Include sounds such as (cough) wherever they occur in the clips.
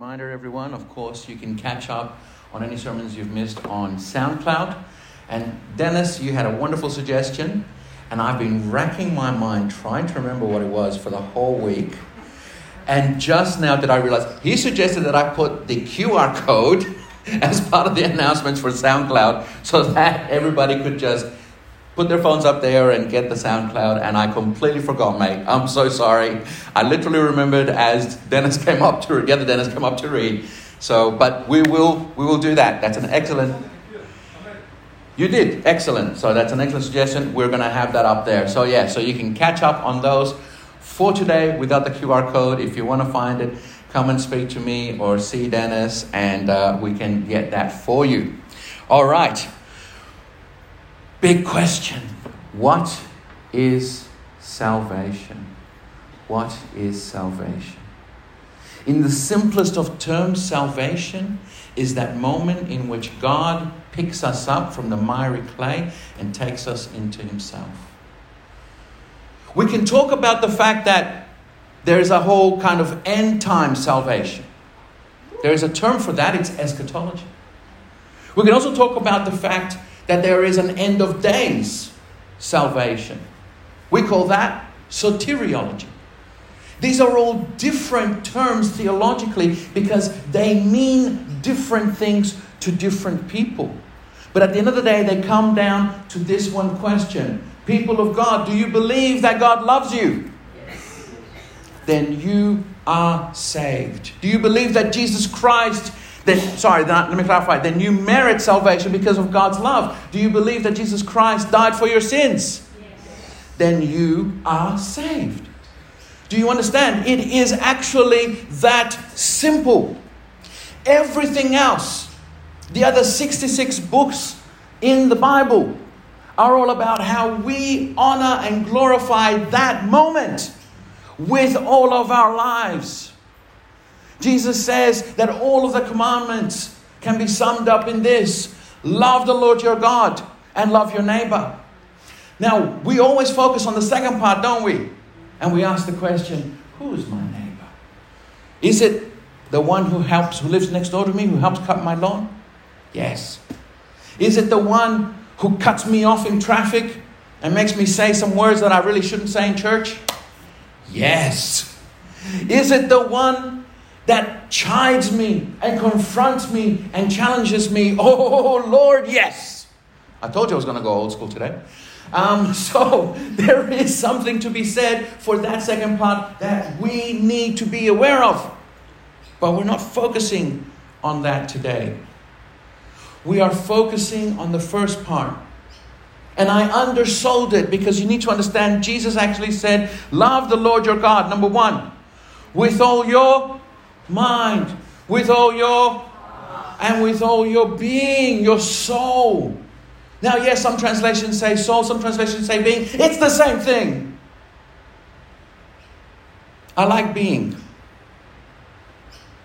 Reminder, everyone, of course, you can catch up on any sermons you've missed on SoundCloud. And Dennis, you had a wonderful suggestion, and I've been racking my mind trying to remember what it was for the whole week. And just now did I realize he suggested that I put the QR code (laughs) as part of the announcements for SoundCloud so that everybody could just put their phones up there and get the SoundCloud, and I completely forgot, mate. I'm so sorry. I literally remembered as Dennis (laughs) came up to the Dennis came up to read. So, but we will we will do that. That's an excellent. You did excellent. So that's an excellent suggestion. We're going to have that up there. So yeah, so you can catch up on those for today without the QR code. If you want to find it, come and speak to me or see Dennis, and uh, we can get that for you. All right. Big question What is salvation? What is salvation? In the simplest of terms, salvation is that moment in which God picks us up from the miry clay and takes us into Himself. We can talk about the fact that there is a whole kind of end time salvation. There is a term for that, it's eschatology. We can also talk about the fact that there is an end of days salvation. We call that soteriology. These are all different terms theologically because they mean different things to different people. But at the end of the day, they come down to this one question People of God, do you believe that God loves you? Yes. Then you are saved. Do you believe that Jesus Christ then, sorry, let me clarify. Then you merit salvation because of God's love. Do you believe that Jesus Christ died for your sins? Yes. Then you are saved. Do you understand? It is actually that simple. Everything else, the other 66 books in the Bible, are all about how we honor and glorify that moment with all of our lives. Jesus says that all of the commandments can be summed up in this love the Lord your God and love your neighbor. Now, we always focus on the second part, don't we? And we ask the question who is my neighbor? Is it the one who helps, who lives next door to me, who helps cut my lawn? Yes. Is it the one who cuts me off in traffic and makes me say some words that I really shouldn't say in church? Yes. Is it the one that chides me and confronts me and challenges me. (laughs) Oh, Lord, yes. I told you I was going to go old school today. Um, (laughs) so there is something to be said for that second part that we need to be aware of. But we're not focusing on that today. We are focusing on the first part. And I undersold it because you need to understand Jesus actually said, Love the Lord your God, number one, with all your mind, with all your and with all your being, your soul. Now, yes, some translations say soul, some translations say being. It's the same thing. I like being.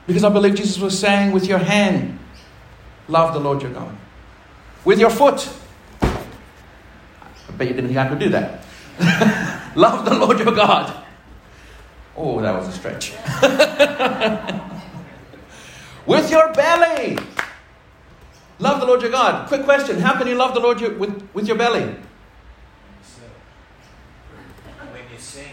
Because I believe Jesus was saying, with your hand, love the Lord your God. With your foot, I bet you didn't think I could do that. (laughs) love the Lord your God. Oh, that was a stretch. (laughs) with your belly. Love the Lord your God. Quick question How can you love the Lord your, with, with your belly? When you sing.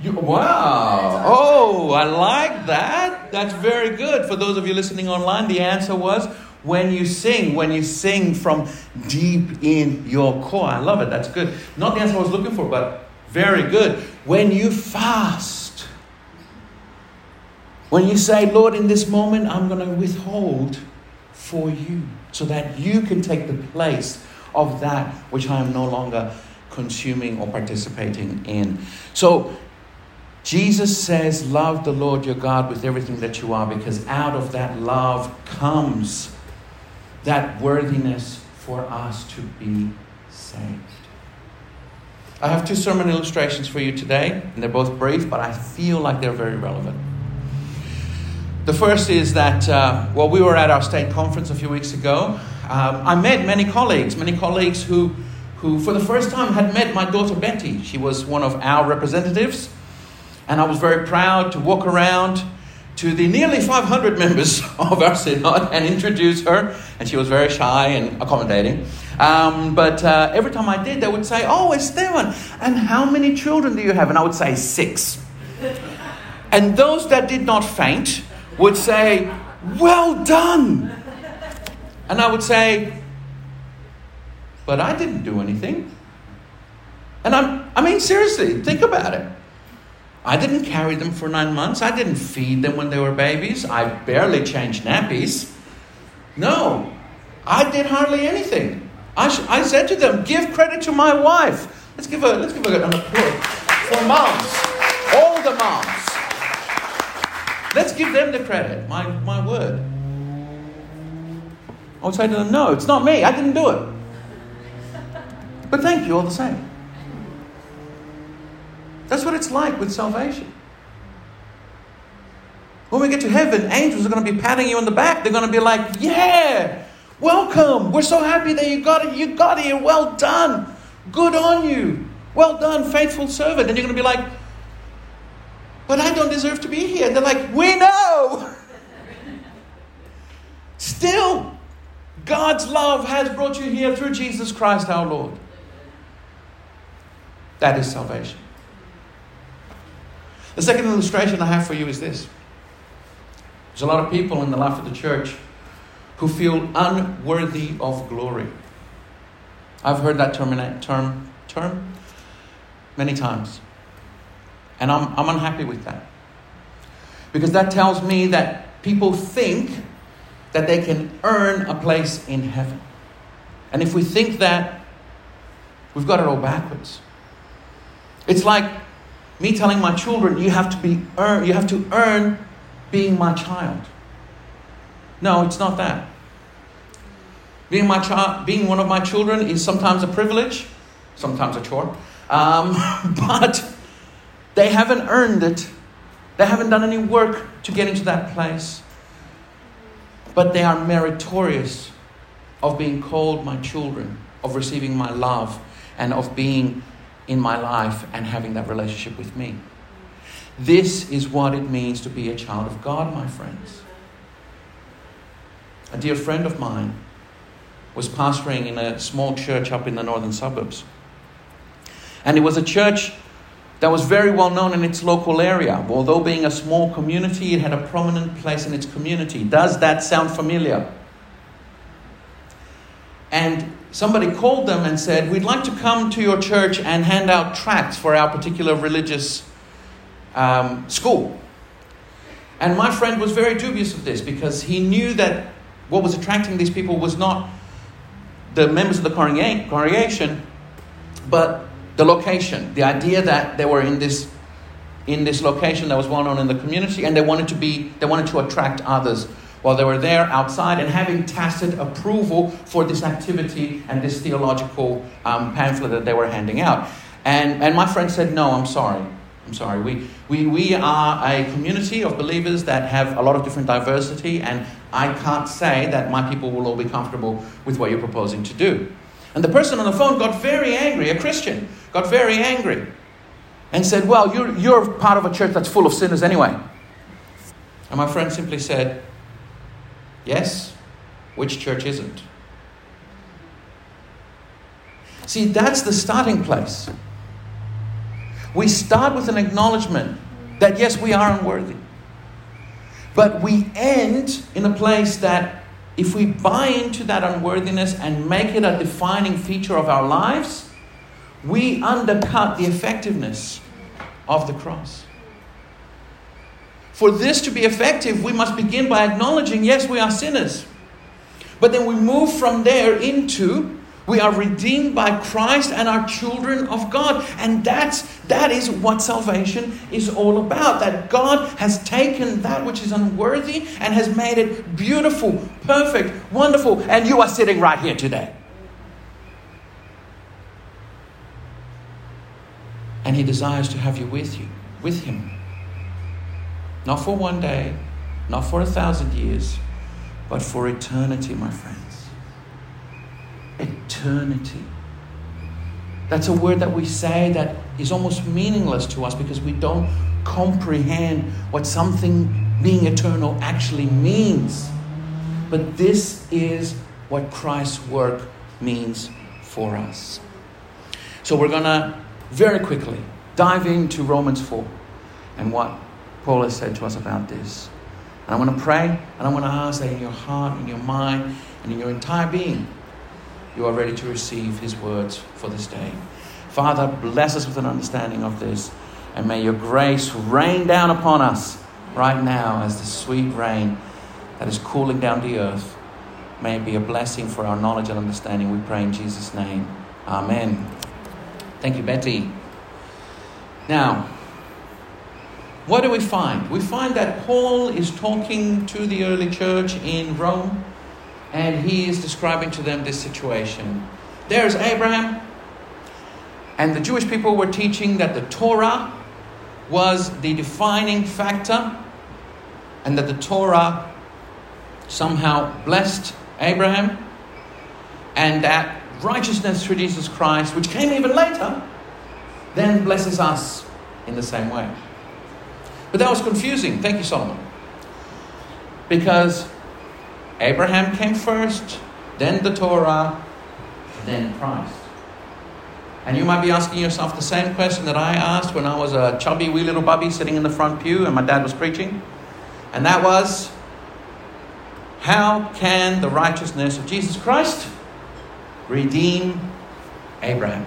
You, wow. Oh, I like that. That's very good. For those of you listening online, the answer was when you sing, when you sing from deep in your core. I love it. That's good. Not the answer I was looking for, but very good. When you fast. When you say, Lord, in this moment, I'm going to withhold for you so that you can take the place of that which I am no longer consuming or participating in. So, Jesus says, Love the Lord your God with everything that you are, because out of that love comes that worthiness for us to be saved. I have two sermon illustrations for you today, and they're both brief, but I feel like they're very relevant. The first is that, uh, we were at our state conference a few weeks ago. Um, I met many colleagues, many colleagues who, who, for the first time, had met my daughter Betty. She was one of our representatives. And I was very proud to walk around to the nearly 500 members (laughs) of our synod and introduce her. And she was very shy and accommodating. Um, but uh, every time I did, they would say, Oh, it's Esteban, and how many children do you have? And I would say, Six. And those that did not faint would say, Well done. And I would say, But I didn't do anything. And I'm, I mean, seriously, think about it. I didn't carry them for nine months. I didn't feed them when they were babies. I barely changed nappies. No, I did hardly anything. I, sh- I said to them, give credit to my wife. Let's give a, let's give a, an applause for moms, all the moms. Let's give them the credit, my, my word. I would say to them, no, it's not me. I didn't do it. But thank you all the same. That's what it's like with salvation. When we get to heaven, angels are going to be patting you on the back. They're going to be like, Yeah, welcome. We're so happy that you got it. You got here. Well done. Good on you. Well done, faithful servant. And you're going to be like, But I don't deserve to be here. And they're like, We know. Still, God's love has brought you here through Jesus Christ our Lord. That is salvation. The second illustration I have for you is this. There's a lot of people in the life of the church who feel unworthy of glory. I've heard that term, term, term many times. And I'm, I'm unhappy with that. Because that tells me that people think that they can earn a place in heaven. And if we think that, we've got it all backwards. It's like me telling my children, you have to be earn, you have to earn being my child. No, it's not that. Being my child, being one of my children is sometimes a privilege, sometimes a chore, um, (laughs) but they haven't earned it. They haven't done any work to get into that place. But they are meritorious of being called my children, of receiving my love, and of being in my life and having that relationship with me. This is what it means to be a child of God, my friends. A dear friend of mine was pastoring in a small church up in the northern suburbs. And it was a church that was very well known in its local area. Although being a small community, it had a prominent place in its community. Does that sound familiar? And somebody called them and said, We'd like to come to your church and hand out tracts for our particular religious um, school. And my friend was very dubious of this because he knew that what was attracting these people was not the members of the congregation, but the location. The idea that they were in this in this location that was well known in the community, and they wanted to be they wanted to attract others while they were there outside and having tacit approval for this activity and this theological um, pamphlet that they were handing out. And, and my friend said, No, I'm sorry. I'm sorry. We, we, we are a community of believers that have a lot of different diversity, and I can't say that my people will all be comfortable with what you're proposing to do. And the person on the phone got very angry, a Christian, got very angry, and said, Well, you're, you're part of a church that's full of sinners anyway. And my friend simply said, Yes? Which church isn't? See, that's the starting place. We start with an acknowledgement that yes, we are unworthy. But we end in a place that if we buy into that unworthiness and make it a defining feature of our lives, we undercut the effectiveness of the cross. For this to be effective, we must begin by acknowledging, yes, we are sinners. But then we move from there into we are redeemed by Christ and are children of God. And that's that is what salvation is all about. That God has taken that which is unworthy and has made it beautiful, perfect, wonderful, and you are sitting right here today. And he desires to have you with you, with him. Not for one day, not for a thousand years, but for eternity, my friends. Eternity. That's a word that we say that is almost meaningless to us because we don't comprehend what something being eternal actually means. But this is what Christ's work means for us. So we're going to very quickly dive into Romans 4 and what Paul has said to us about this. And I want to pray and I want to ask that in your heart, in your mind, and in your entire being, you are ready to receive his words for this day. Father, bless us with an understanding of this, and may your grace rain down upon us right now as the sweet rain that is cooling down the earth. May it be a blessing for our knowledge and understanding. We pray in Jesus' name. Amen. Thank you, Betty. Now, what do we find? We find that Paul is talking to the early church in Rome and he is describing to them this situation. There's Abraham, and the Jewish people were teaching that the Torah was the defining factor, and that the Torah somehow blessed Abraham, and that righteousness through Jesus Christ, which came even later, then blesses us in the same way. But that was confusing. Thank you, Solomon. Because Abraham came first, then the Torah, then Christ. And you might be asking yourself the same question that I asked when I was a chubby wee little bubby sitting in the front pew and my dad was preaching. And that was how can the righteousness of Jesus Christ redeem Abraham?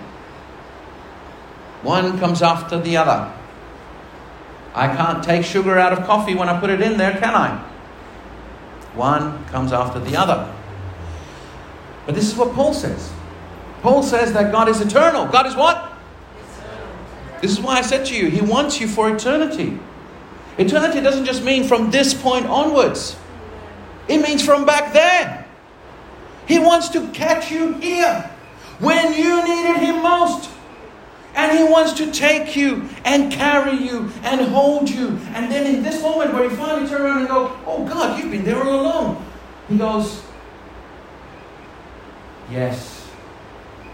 One comes after the other. I can't take sugar out of coffee when I put it in there, can I? One comes after the other. But this is what Paul says. Paul says that God is eternal. God is what? Eternal. This is why I said to you, He wants you for eternity. Eternity doesn't just mean from this point onwards, it means from back there. He wants to catch you here when you needed Him most. And He wants to take you and carry you and hold you. And then in this moment where you finally turn around and go, Oh God, you've been there all along. He goes, Yes,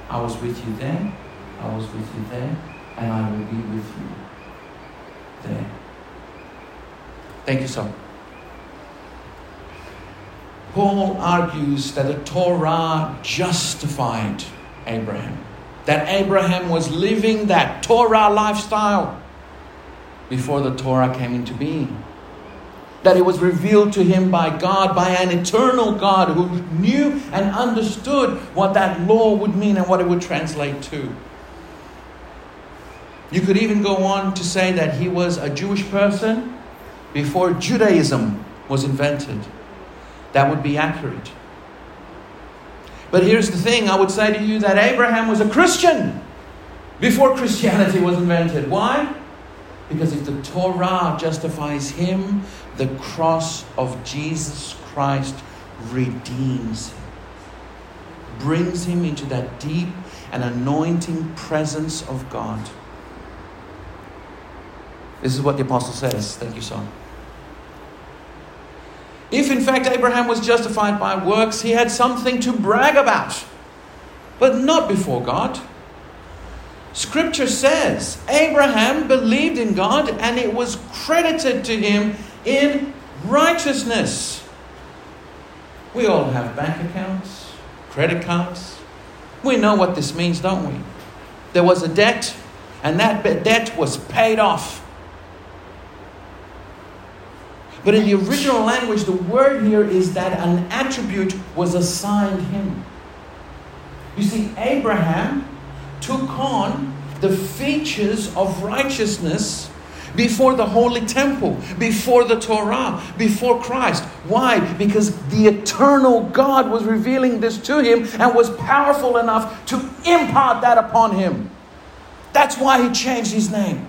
I was with you then, I was with you there, and I will be with you there. Thank you, sir. Paul argues that the Torah justified Abraham that Abraham was living that Torah lifestyle before the Torah came into being. That it was revealed to him by God, by an eternal God who knew and understood what that law would mean and what it would translate to. You could even go on to say that he was a Jewish person before Judaism was invented. That would be accurate. But here's the thing I would say to you that Abraham was a Christian before Christianity was invented. Why? Because if the Torah justifies him, the cross of Jesus Christ redeems him, brings him into that deep and anointing presence of God. This is what the apostle says. Thank you, son. If in fact Abraham was justified by works, he had something to brag about, but not before God. Scripture says Abraham believed in God and it was credited to him in righteousness. We all have bank accounts, credit cards. We know what this means, don't we? There was a debt, and that debt was paid off. But in the original language, the word here is that an attribute was assigned him. You see, Abraham took on the features of righteousness before the holy temple, before the Torah, before Christ. Why? Because the eternal God was revealing this to him and was powerful enough to impart that upon him. That's why he changed his name.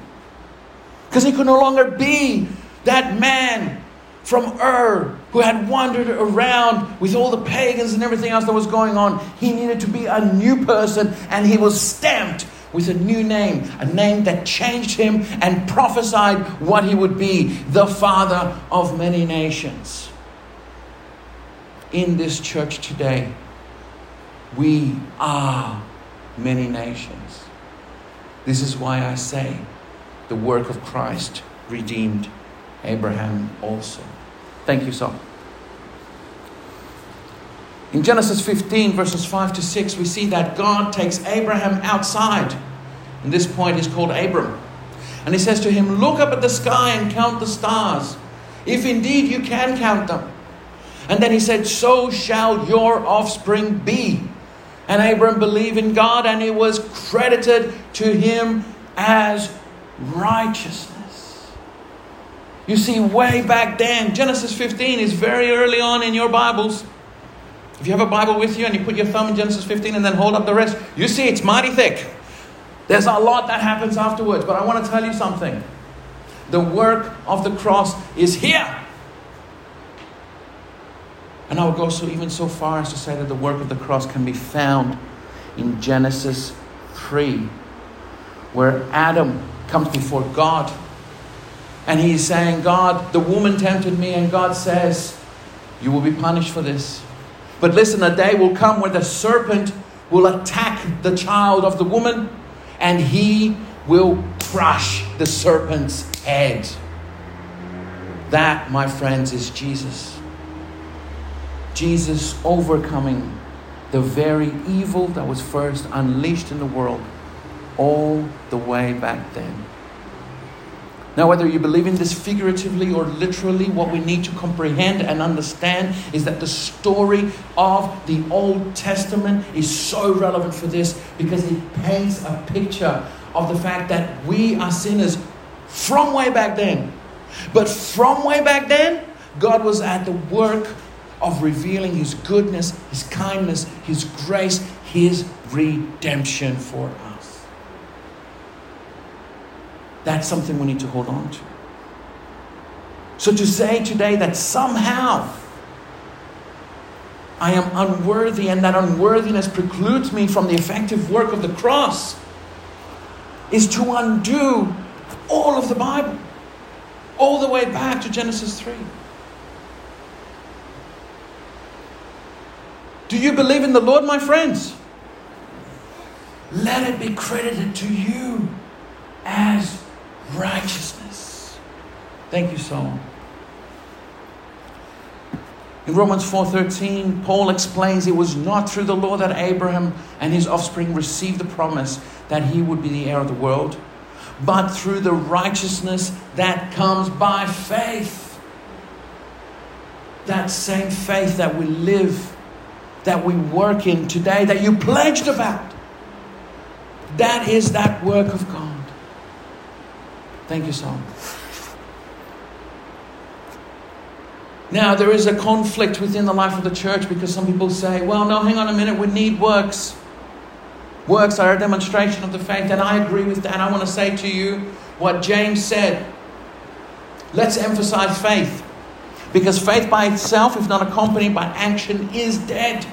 Because he could no longer be that man from Ur, who had wandered around with all the pagans and everything else that was going on. He needed to be a new person, and he was stamped with a new name, a name that changed him and prophesied what he would be the father of many nations. In this church today, we are many nations. This is why I say the work of Christ redeemed Abraham also. Thank you, Saul. In Genesis 15, verses 5 to 6, we see that God takes Abraham outside. And this point is called Abram. And he says to him, Look up at the sky and count the stars, if indeed you can count them. And then he said, So shall your offspring be. And Abram believed in God, and it was credited to him as righteousness. You see, way back then, Genesis 15 is very early on in your Bibles. If you have a Bible with you and you put your thumb in Genesis 15 and then hold up the rest, you see it's mighty thick. There's a lot that happens afterwards, but I want to tell you something. The work of the cross is here. And I would go so even so far as to say that the work of the cross can be found in Genesis 3, where Adam comes before God. And he's saying, God, the woman tempted me, and God says, You will be punished for this. But listen, a day will come when the serpent will attack the child of the woman and he will crush the serpent's head. That, my friends, is Jesus. Jesus overcoming the very evil that was first unleashed in the world all the way back then. Now, whether you believe in this figuratively or literally, what we need to comprehend and understand is that the story of the Old Testament is so relevant for this because it paints a picture of the fact that we are sinners from way back then. But from way back then, God was at the work of revealing His goodness, His kindness, His grace, His redemption for us. That's something we need to hold on to. So to say today that somehow I am unworthy and that unworthiness precludes me from the effective work of the cross is to undo all of the Bible, all the way back to Genesis 3. Do you believe in the Lord, my friends? Let it be credited to you as righteousness. Thank you, Saul. In Romans 4:13, Paul explains it was not through the law that Abraham and his offspring received the promise that he would be the heir of the world, but through the righteousness that comes by faith. That same faith that we live, that we work in today, that you pledged about. That is that work of God. Thank you, Saul. Now, there is a conflict within the life of the church because some people say, well, no, hang on a minute, we need works. Works are a demonstration of the faith, and I agree with that. I want to say to you what James said. Let's emphasize faith because faith by itself, if not accompanied by action, is dead.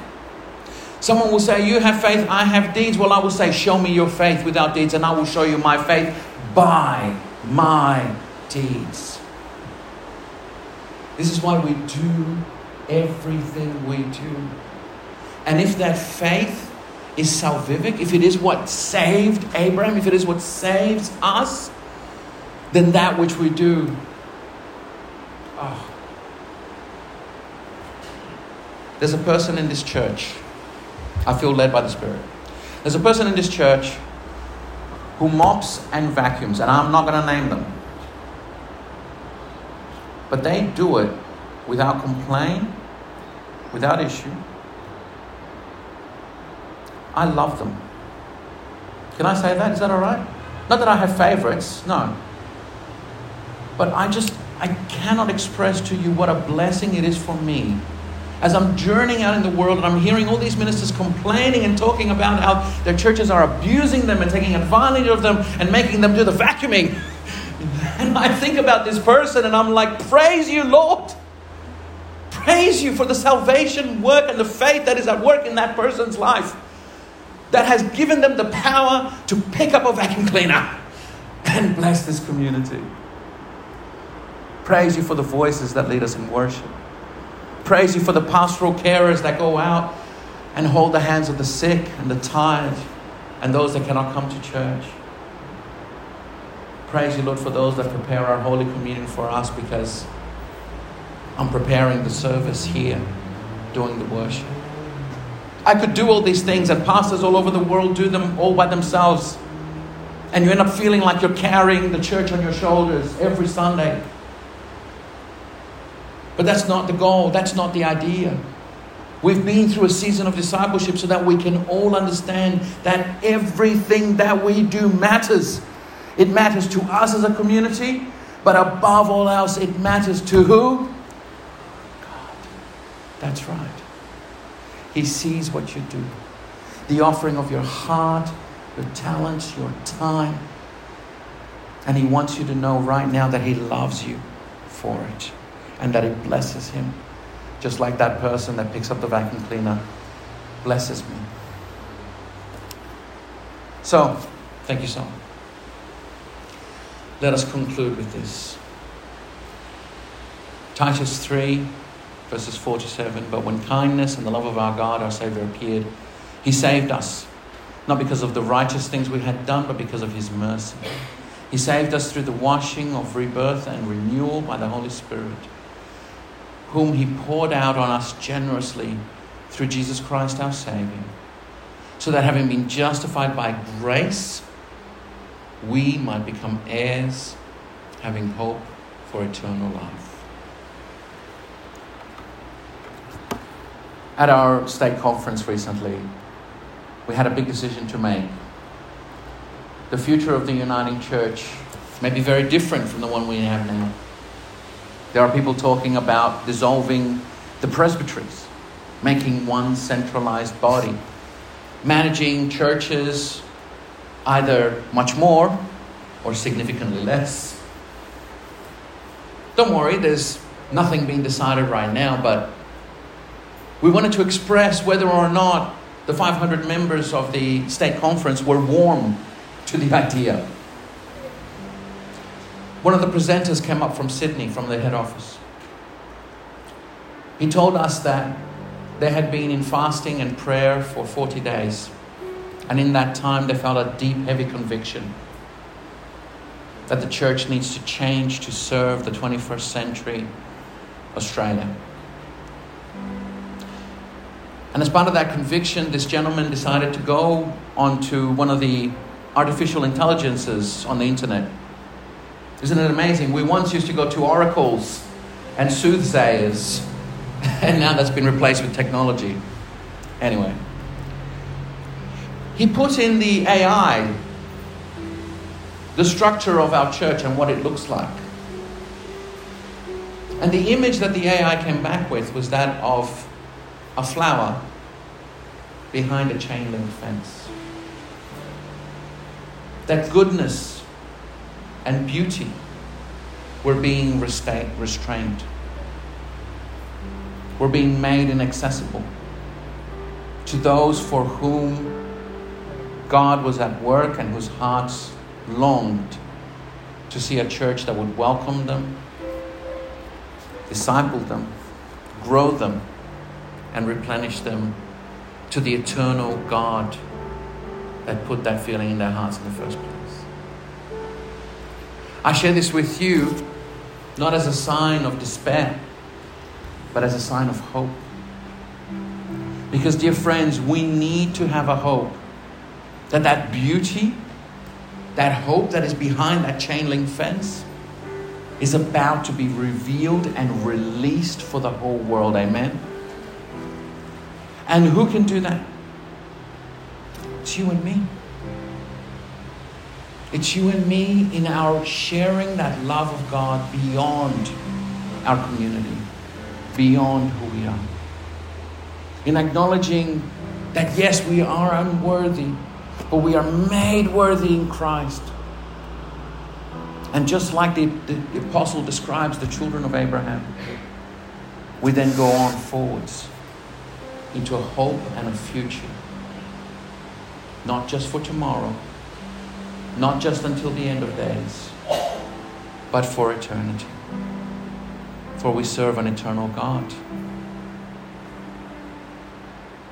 Someone will say, You have faith, I have deeds. Well, I will say, Show me your faith without deeds, and I will show you my faith by my deeds. This is why we do everything we do. And if that faith is salvific, if it is what saved Abraham, if it is what saves us, then that which we do, oh. There's a person in this church. I feel led by the Spirit. There's a person in this church who mops and vacuums, and I'm not going to name them. But they do it without complaint, without issue. I love them. Can I say that? Is that all right? Not that I have favorites, no. But I just, I cannot express to you what a blessing it is for me as I'm journeying out in the world and I'm hearing all these ministers complaining and talking about how their churches are abusing them and taking advantage of them and making them do the vacuuming. (laughs) And I think about this person and I'm like, Praise you, Lord. Praise you for the salvation work and the faith that is at work in that person's life that has given them the power to pick up a vacuum cleaner (laughs) and bless this community. Praise you for the voices that lead us in worship praise you for the pastoral carers that go out and hold the hands of the sick and the tired and those that cannot come to church. Praise you, Lord, for those that prepare our Holy Communion for us because I'm preparing the service here, doing the worship. I could do all these things, and pastors all over the world do them all by themselves. And you end up feeling like you're carrying the church on your shoulders every Sunday. But that's not the goal, that's not the idea. We've been through a season of discipleship so that we can all understand that everything that we do matters. It matters to us as a community, but above all else, it matters to who? God. That's right. He sees what you do. The offering of your heart, your talents, your time. And He wants you to know right now that He loves you for it and that it blesses Him. Just like that person that picks up the vacuum cleaner blesses me. So, thank you so much. Let us conclude with this. Titus 3, verses 4 to 7. But when kindness and the love of our God, our Savior, appeared, He saved us, not because of the righteous things we had done, but because of His mercy. He saved us through the washing of rebirth and renewal by the Holy Spirit whom he poured out on us generously through Jesus Christ our Savior, so that having been justified by grace, we might become heirs, having hope for eternal life. At our state conference recently, we had a big decision to make. The future of the Uniting Church may be very different from the one we have now. There are people talking about dissolving the presbyteries, making one centralized body, managing churches either much more or significantly less. Don't worry, there's nothing being decided right now, but we wanted to express whether or not the 500 members of the state conference were warm to the idea. One of the presenters came up from Sydney, from the head office. He told us that they had been in fasting and prayer for 40 days. And in that time, they felt a deep, heavy conviction that the church needs to change to serve the 21st century Australia. And as part of that conviction, this gentleman decided to go onto one of the artificial intelligences on the internet isn't it amazing? We once used to go to oracles and soothsayers, (laughs) and now that's been replaced with technology. Anyway, he put in the AI the structure of our church and what it looks like. And the image that the AI came back with was that of a flower behind a chain link fence. That goodness and beauty were being restrained. Were being made inaccessible to those for whom God was at work and whose hearts longed to see a church that would welcome them, disciple them, grow them, and replenish them to the eternal God that put that feeling in their hearts in the first place. I share this with you not as a sign of despair, but as a sign of hope. Because, dear friends, we need to have a hope that that beauty, that hope that is behind that chain link fence, is about to be revealed and released for the whole world. Amen? And who can do that? It's you and me. It's you and me in our sharing that love of God beyond our community, beyond who we are. In acknowledging that, yes, we are unworthy, but we are made worthy in Christ. And just like the, the, the apostle describes the children of Abraham, we then go on forwards into a hope and a future, not just for tomorrow not just until the end of days, but for eternity. For we serve an eternal God.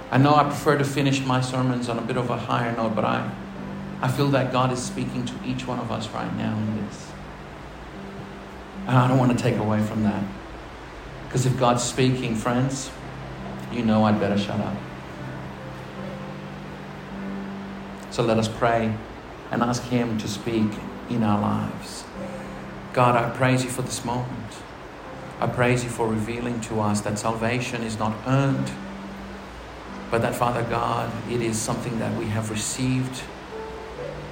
I know I prefer to finish my sermons on a bit of a higher note, but I, I feel that God is speaking to each one of us right now in this. And I don't want to take away from that. Because if God's speaking, friends, you know I'd better shut up. So let us pray and ask Him to speak in our lives. God, I praise you for this moment. I praise you for revealing to us that salvation is not earned, but that, Father God, it is something that we have received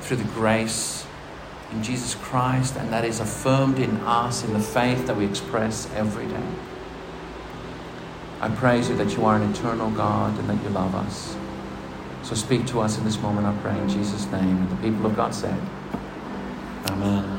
through the grace in Jesus Christ, and that is affirmed in us in the faith that we express every day. I praise you that you are an eternal God and that you love us. So speak to us in this moment, I pray, in Jesus' name. And the people of God said, Amen.